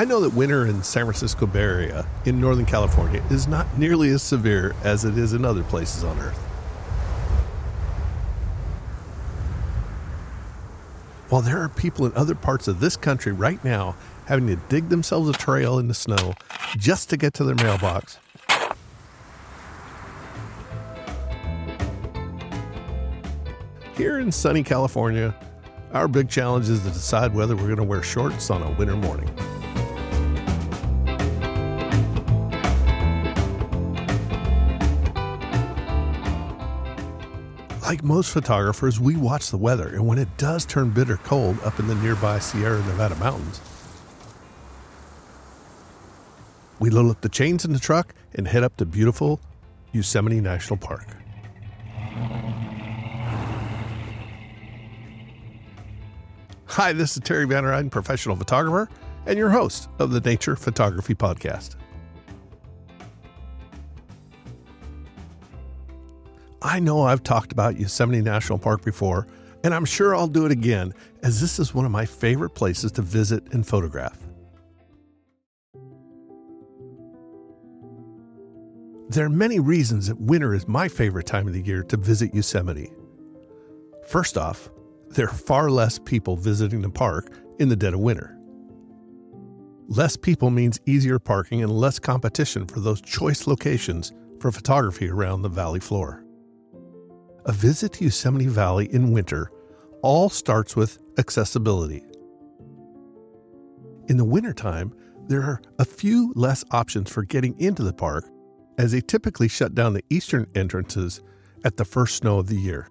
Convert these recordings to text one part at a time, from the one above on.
I know that winter in San Francisco Bay Area in Northern California is not nearly as severe as it is in other places on Earth. While there are people in other parts of this country right now having to dig themselves a trail in the snow just to get to their mailbox, here in sunny California, our big challenge is to decide whether we're going to wear shorts on a winter morning. Like most photographers, we watch the weather, and when it does turn bitter cold up in the nearby Sierra Nevada mountains, we load up the chains in the truck and head up to beautiful Yosemite National Park. Hi, this is Terry Vanderheiden, professional photographer, and your host of the Nature Photography Podcast. I know I've talked about Yosemite National Park before, and I'm sure I'll do it again, as this is one of my favorite places to visit and photograph. There are many reasons that winter is my favorite time of the year to visit Yosemite. First off, there are far less people visiting the park in the dead of winter. Less people means easier parking and less competition for those choice locations for photography around the valley floor. A visit to Yosemite Valley in winter all starts with accessibility. In the wintertime, there are a few less options for getting into the park as they typically shut down the eastern entrances at the first snow of the year.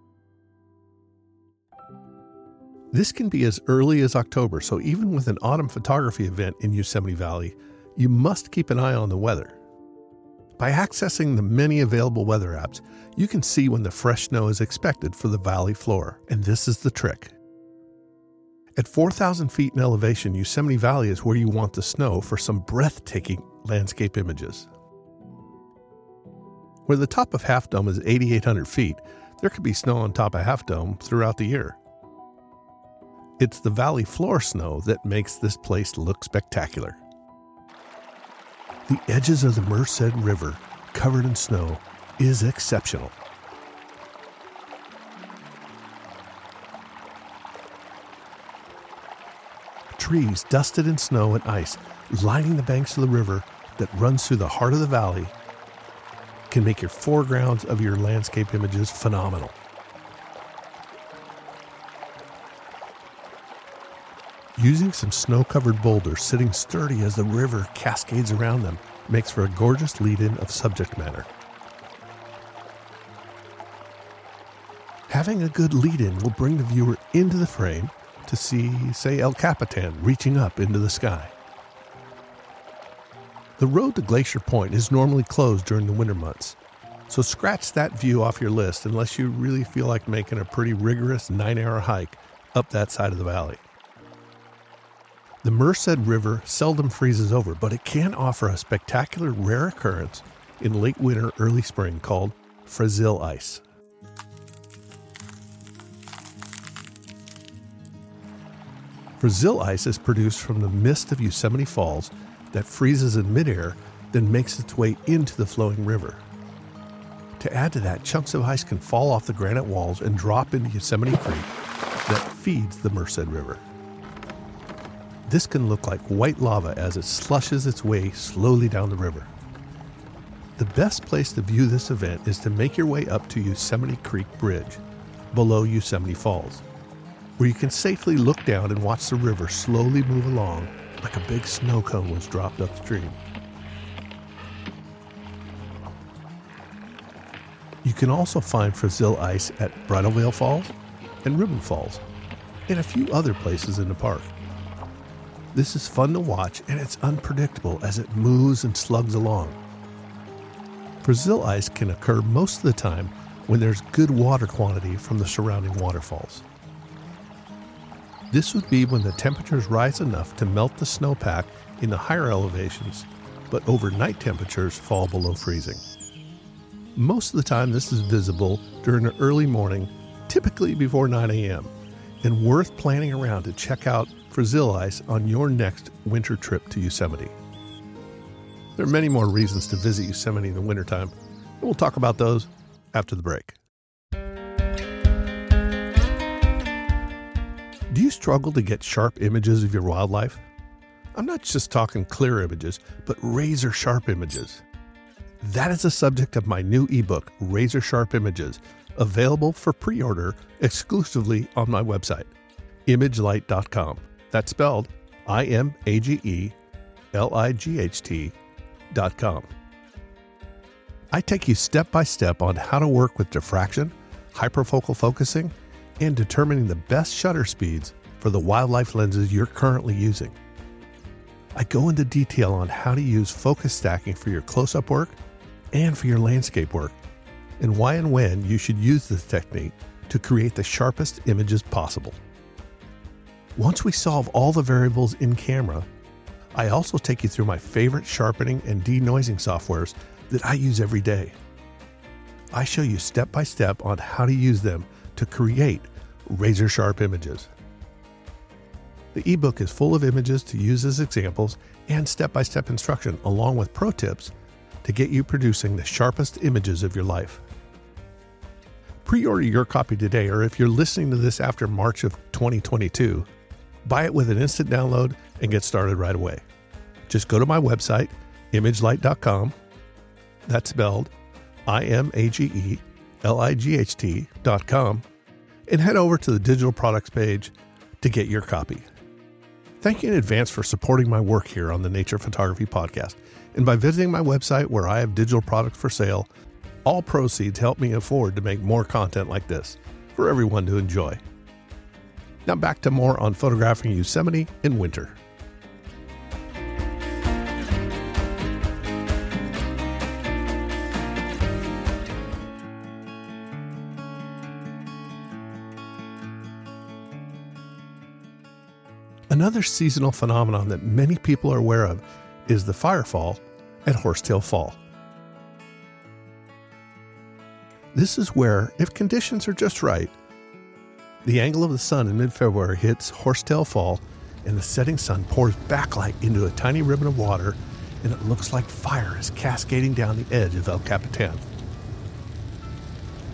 This can be as early as October, so even with an autumn photography event in Yosemite Valley, you must keep an eye on the weather. By accessing the many available weather apps, you can see when the fresh snow is expected for the valley floor, and this is the trick. At 4,000 feet in elevation, Yosemite Valley is where you want the snow for some breathtaking landscape images. Where the top of Half Dome is 8,800 feet, there could be snow on top of Half Dome throughout the year. It's the valley floor snow that makes this place look spectacular. The edges of the Merced River, covered in snow, is exceptional. Trees dusted in snow and ice lining the banks of the river that runs through the heart of the valley can make your foregrounds of your landscape images phenomenal. Using some snow covered boulders sitting sturdy as the river cascades around them makes for a gorgeous lead in of subject matter. Having a good lead in will bring the viewer into the frame to see, say, El Capitan reaching up into the sky. The road to Glacier Point is normally closed during the winter months, so scratch that view off your list unless you really feel like making a pretty rigorous nine hour hike up that side of the valley. The Merced River seldom freezes over, but it can offer a spectacular rare occurrence in late winter, early spring called Frazil ice. Frazil ice is produced from the mist of Yosemite Falls that freezes in midair, then makes its way into the flowing river. To add to that, chunks of ice can fall off the granite walls and drop into Yosemite Creek that feeds the Merced River. This can look like white lava as it slushes its way slowly down the river. The best place to view this event is to make your way up to Yosemite Creek Bridge, below Yosemite Falls, where you can safely look down and watch the river slowly move along like a big snow cone was dropped upstream. You can also find Frazil ice at Bridal Veil Falls and Ribbon Falls, and a few other places in the park. This is fun to watch and it's unpredictable as it moves and slugs along. Frazil ice can occur most of the time when there's good water quantity from the surrounding waterfalls. This would be when the temperatures rise enough to melt the snowpack in the higher elevations, but overnight temperatures fall below freezing. Most of the time, this is visible during the early morning, typically before 9 a.m., and worth planning around to check out frazil on your next winter trip to Yosemite. There are many more reasons to visit Yosemite in the wintertime, and we'll talk about those after the break. Do you struggle to get sharp images of your wildlife? I'm not just talking clear images, but razor sharp images. That is the subject of my new ebook, Razor Sharp Images, available for pre order exclusively on my website, imagelight.com. That's spelled I M A G E L I G H T.com. I take you step by step on how to work with diffraction, hyperfocal focusing, and determining the best shutter speeds for the wildlife lenses you're currently using. I go into detail on how to use focus stacking for your close up work and for your landscape work, and why and when you should use this technique to create the sharpest images possible. Once we solve all the variables in camera, I also take you through my favorite sharpening and denoising softwares that I use every day. I show you step by step on how to use them to create razor sharp images. The ebook is full of images to use as examples and step by step instruction, along with pro tips to get you producing the sharpest images of your life. Pre order your copy today, or if you're listening to this after March of 2022, buy it with an instant download and get started right away. Just go to my website, imagelight.com. That's spelled I M A G E L I G H T.com, and head over to the digital products page to get your copy. Thank you in advance for supporting my work here on the Nature Photography Podcast. And by visiting my website where I have digital products for sale, all proceeds help me afford to make more content like this for everyone to enjoy. Now back to more on photographing Yosemite in winter. Another seasonal phenomenon that many people are aware of is the firefall at Horsetail Fall. This is where, if conditions are just right, the angle of the sun in mid February hits Horsetail Fall and the setting sun pours backlight into a tiny ribbon of water and it looks like fire is cascading down the edge of El Capitan.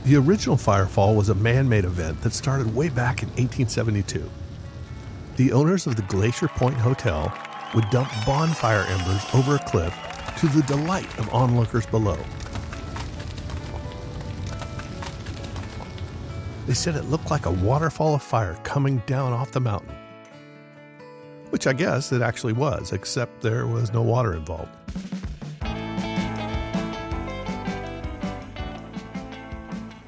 The original firefall was a man made event that started way back in 1872. The owners of the Glacier Point Hotel would dump bonfire embers over a cliff to the delight of onlookers below. They said it looked like a waterfall of fire coming down off the mountain. Which I guess it actually was, except there was no water involved.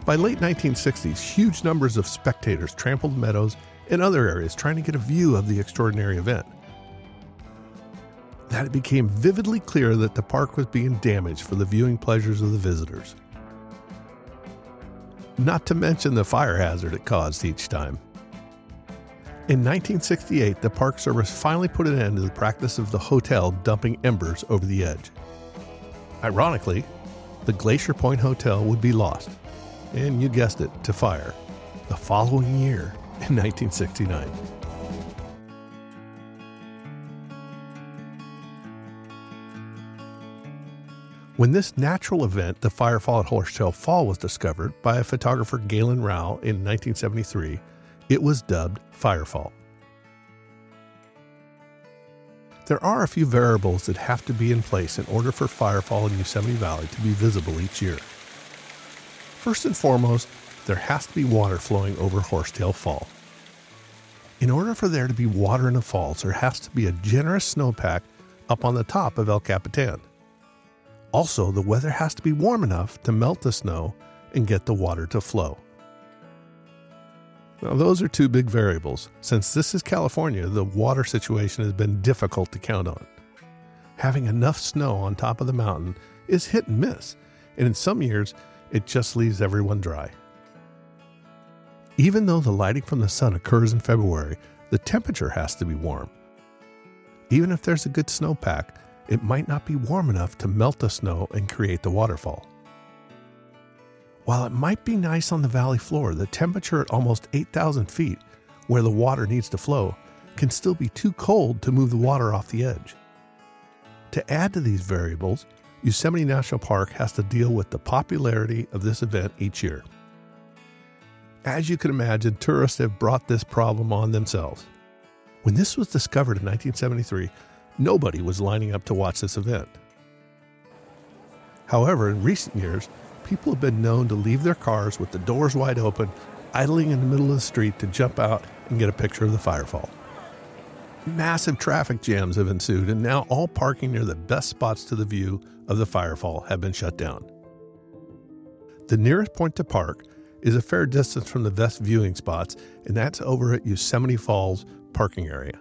By late 1960s, huge numbers of spectators trampled meadows and other areas trying to get a view of the extraordinary event. That it became vividly clear that the park was being damaged for the viewing pleasures of the visitors. Not to mention the fire hazard it caused each time. In 1968, the Park Service finally put an end to the practice of the hotel dumping embers over the edge. Ironically, the Glacier Point Hotel would be lost, and you guessed it, to fire, the following year in 1969. When this natural event, the firefall at Horsetail Fall, was discovered by a photographer Galen Rowell in 1973, it was dubbed Firefall. There are a few variables that have to be in place in order for firefall in Yosemite Valley to be visible each year. First and foremost, there has to be water flowing over Horsetail Fall. In order for there to be water in the falls, there has to be a generous snowpack up on the top of El Capitan. Also, the weather has to be warm enough to melt the snow and get the water to flow. Now, those are two big variables. Since this is California, the water situation has been difficult to count on. Having enough snow on top of the mountain is hit and miss, and in some years, it just leaves everyone dry. Even though the lighting from the sun occurs in February, the temperature has to be warm. Even if there's a good snowpack, it might not be warm enough to melt the snow and create the waterfall. While it might be nice on the valley floor, the temperature at almost 8,000 feet, where the water needs to flow, can still be too cold to move the water off the edge. To add to these variables, Yosemite National Park has to deal with the popularity of this event each year. As you can imagine, tourists have brought this problem on themselves. When this was discovered in 1973, nobody was lining up to watch this event. However, in recent years, people have been known to leave their cars with the doors wide open, idling in the middle of the street to jump out and get a picture of the firefall. Massive traffic jams have ensued, and now all parking near the best spots to the view of the firefall have been shut down. The nearest point to park is a fair distance from the best viewing spots, and that's over at Yosemite Falls parking area.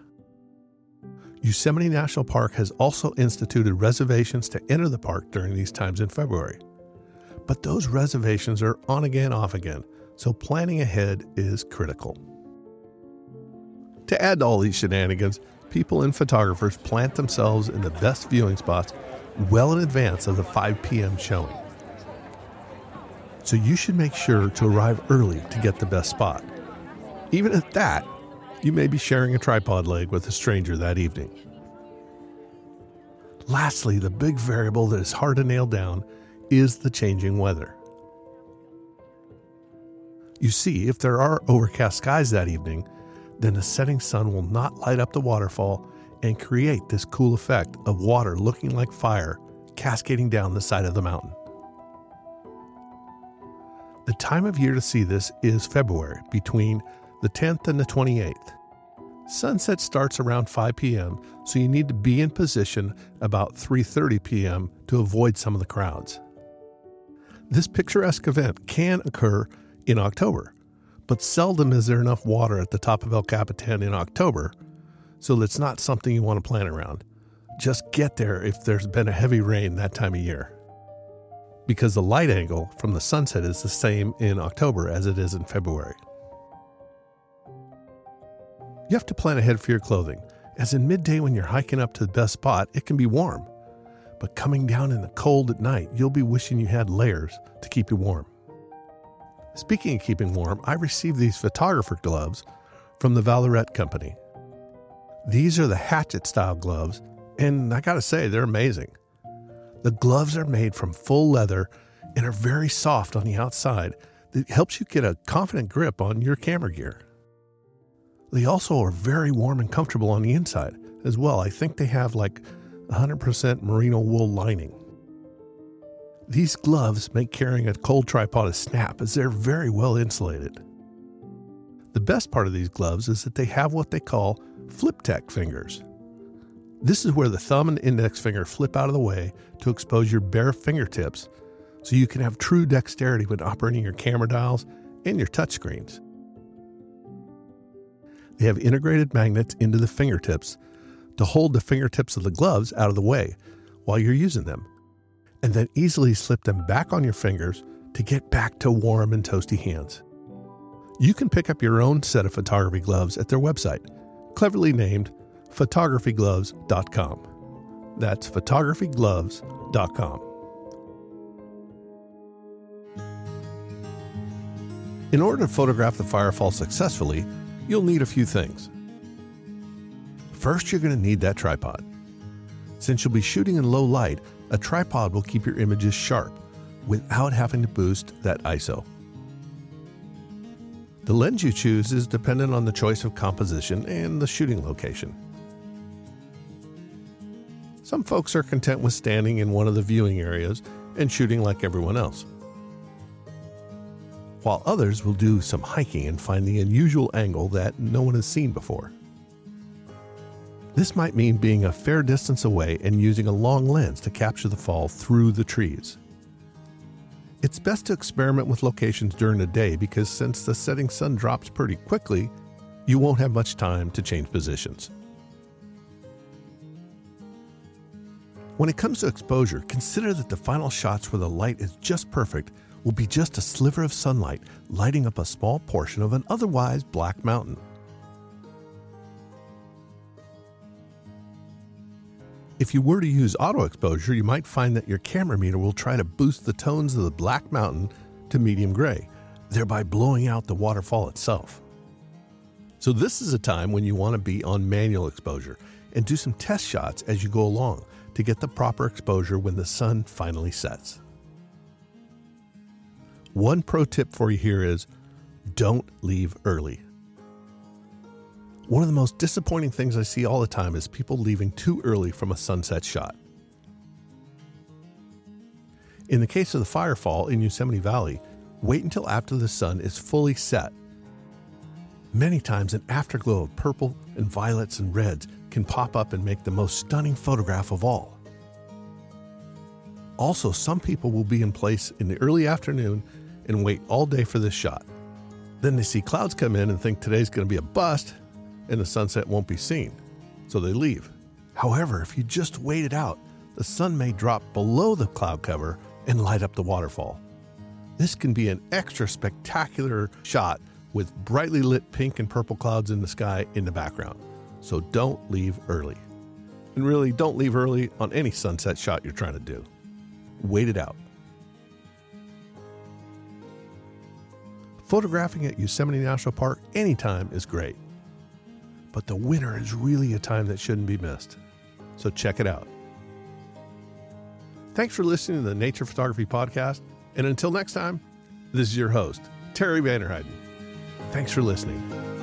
Yosemite National Park has also instituted reservations to enter the park during these times in February. But those reservations are on again, off again, so planning ahead is critical. To add to all these shenanigans, people and photographers plant themselves in the best viewing spots well in advance of the 5 p.m. showing. So you should make sure to arrive early to get the best spot. Even at that, you may be sharing a tripod leg with a stranger that evening. Lastly, the big variable that is hard to nail down is the changing weather. You see, if there are overcast skies that evening, then the setting sun will not light up the waterfall and create this cool effect of water looking like fire cascading down the side of the mountain. The time of year to see this is February between the 10th and the 28th. Sunset starts around 5 p.m., so you need to be in position about 3:30 p.m. to avoid some of the crowds. This picturesque event can occur in October, but seldom is there enough water at the top of El Capitan in October, so it's not something you want to plan around. Just get there if there's been a heavy rain that time of year. Because the light angle from the sunset is the same in October as it is in February. You have to plan ahead for your clothing, as in midday when you're hiking up to the best spot, it can be warm. But coming down in the cold at night, you'll be wishing you had layers to keep you warm. Speaking of keeping warm, I received these photographer gloves from the Vallerret Company. These are the hatchet style gloves, and I gotta say, they're amazing. The gloves are made from full leather and are very soft on the outside that helps you get a confident grip on your camera gear. They also are very warm and comfortable on the inside as well. I think they have like 100% merino wool lining. These gloves make carrying a cold tripod a snap as they're very well insulated. The best part of these gloves is that they have what they call flip tech fingers. This is where the thumb and index finger flip out of the way to expose your bare fingertips so you can have true dexterity when operating your camera dials and your touchscreens. They have integrated magnets into the fingertips to hold the fingertips of the gloves out of the way while you're using them, and then easily slip them back on your fingers to get back to warm and toasty hands. You can pick up your own set of photography gloves at their website, cleverly named photographygloves.com. That's photographygloves.com. In order to photograph the firefall successfully, you'll need a few things. First, you're going to need that tripod. Since you'll be shooting in low light, a tripod will keep your images sharp without having to boost that ISO. The lens you choose is dependent on the choice of composition and the shooting location. Some folks are content with standing in one of the viewing areas and shooting like everyone else, while others will do some hiking and find the unusual angle that no one has seen before. This might mean being a fair distance away and using a long lens to capture the fall through the trees. It's best to experiment with locations during the day because since the setting sun drops pretty quickly, you won't have much time to change positions. When it comes to exposure, consider that the final shots where the light is just perfect will be just a sliver of sunlight lighting up a small portion of an otherwise black mountain. If you were to use auto exposure, you might find that your camera meter will try to boost the tones of the black mountain to medium gray, thereby blowing out the waterfall itself. So, this is a time when you want to be on manual exposure and do some test shots as you go along to get the proper exposure when the sun finally sets. One pro tip for you here is don't leave early. One of the most disappointing things I see all the time is people leaving too early from a sunset shot. In the case of the firefall in Yosemite Valley, wait until after the sun is fully set. Many times, an afterglow of purple and violets and reds can pop up and make the most stunning photograph of all. Also, some people will be in place in the early afternoon and wait all day for this shot. Then they see clouds come in and think today's going to be a bust and the sunset won't be seen, so they leave. However, if you just wait it out, the sun may drop below the cloud cover and light up the waterfall. This can be an extra spectacular shot with brightly lit pink and purple clouds in the sky in the background. So don't leave early. And really, don't leave early on any sunset shot you're trying to do. Wait it out. Photographing at Yosemite National Park anytime is great. But the winter is really a time that shouldn't be missed. So check it out. Thanks for listening to the Nature Photography Podcast. And until next time, this is your host, Terry Vanderheiden. Thanks for listening.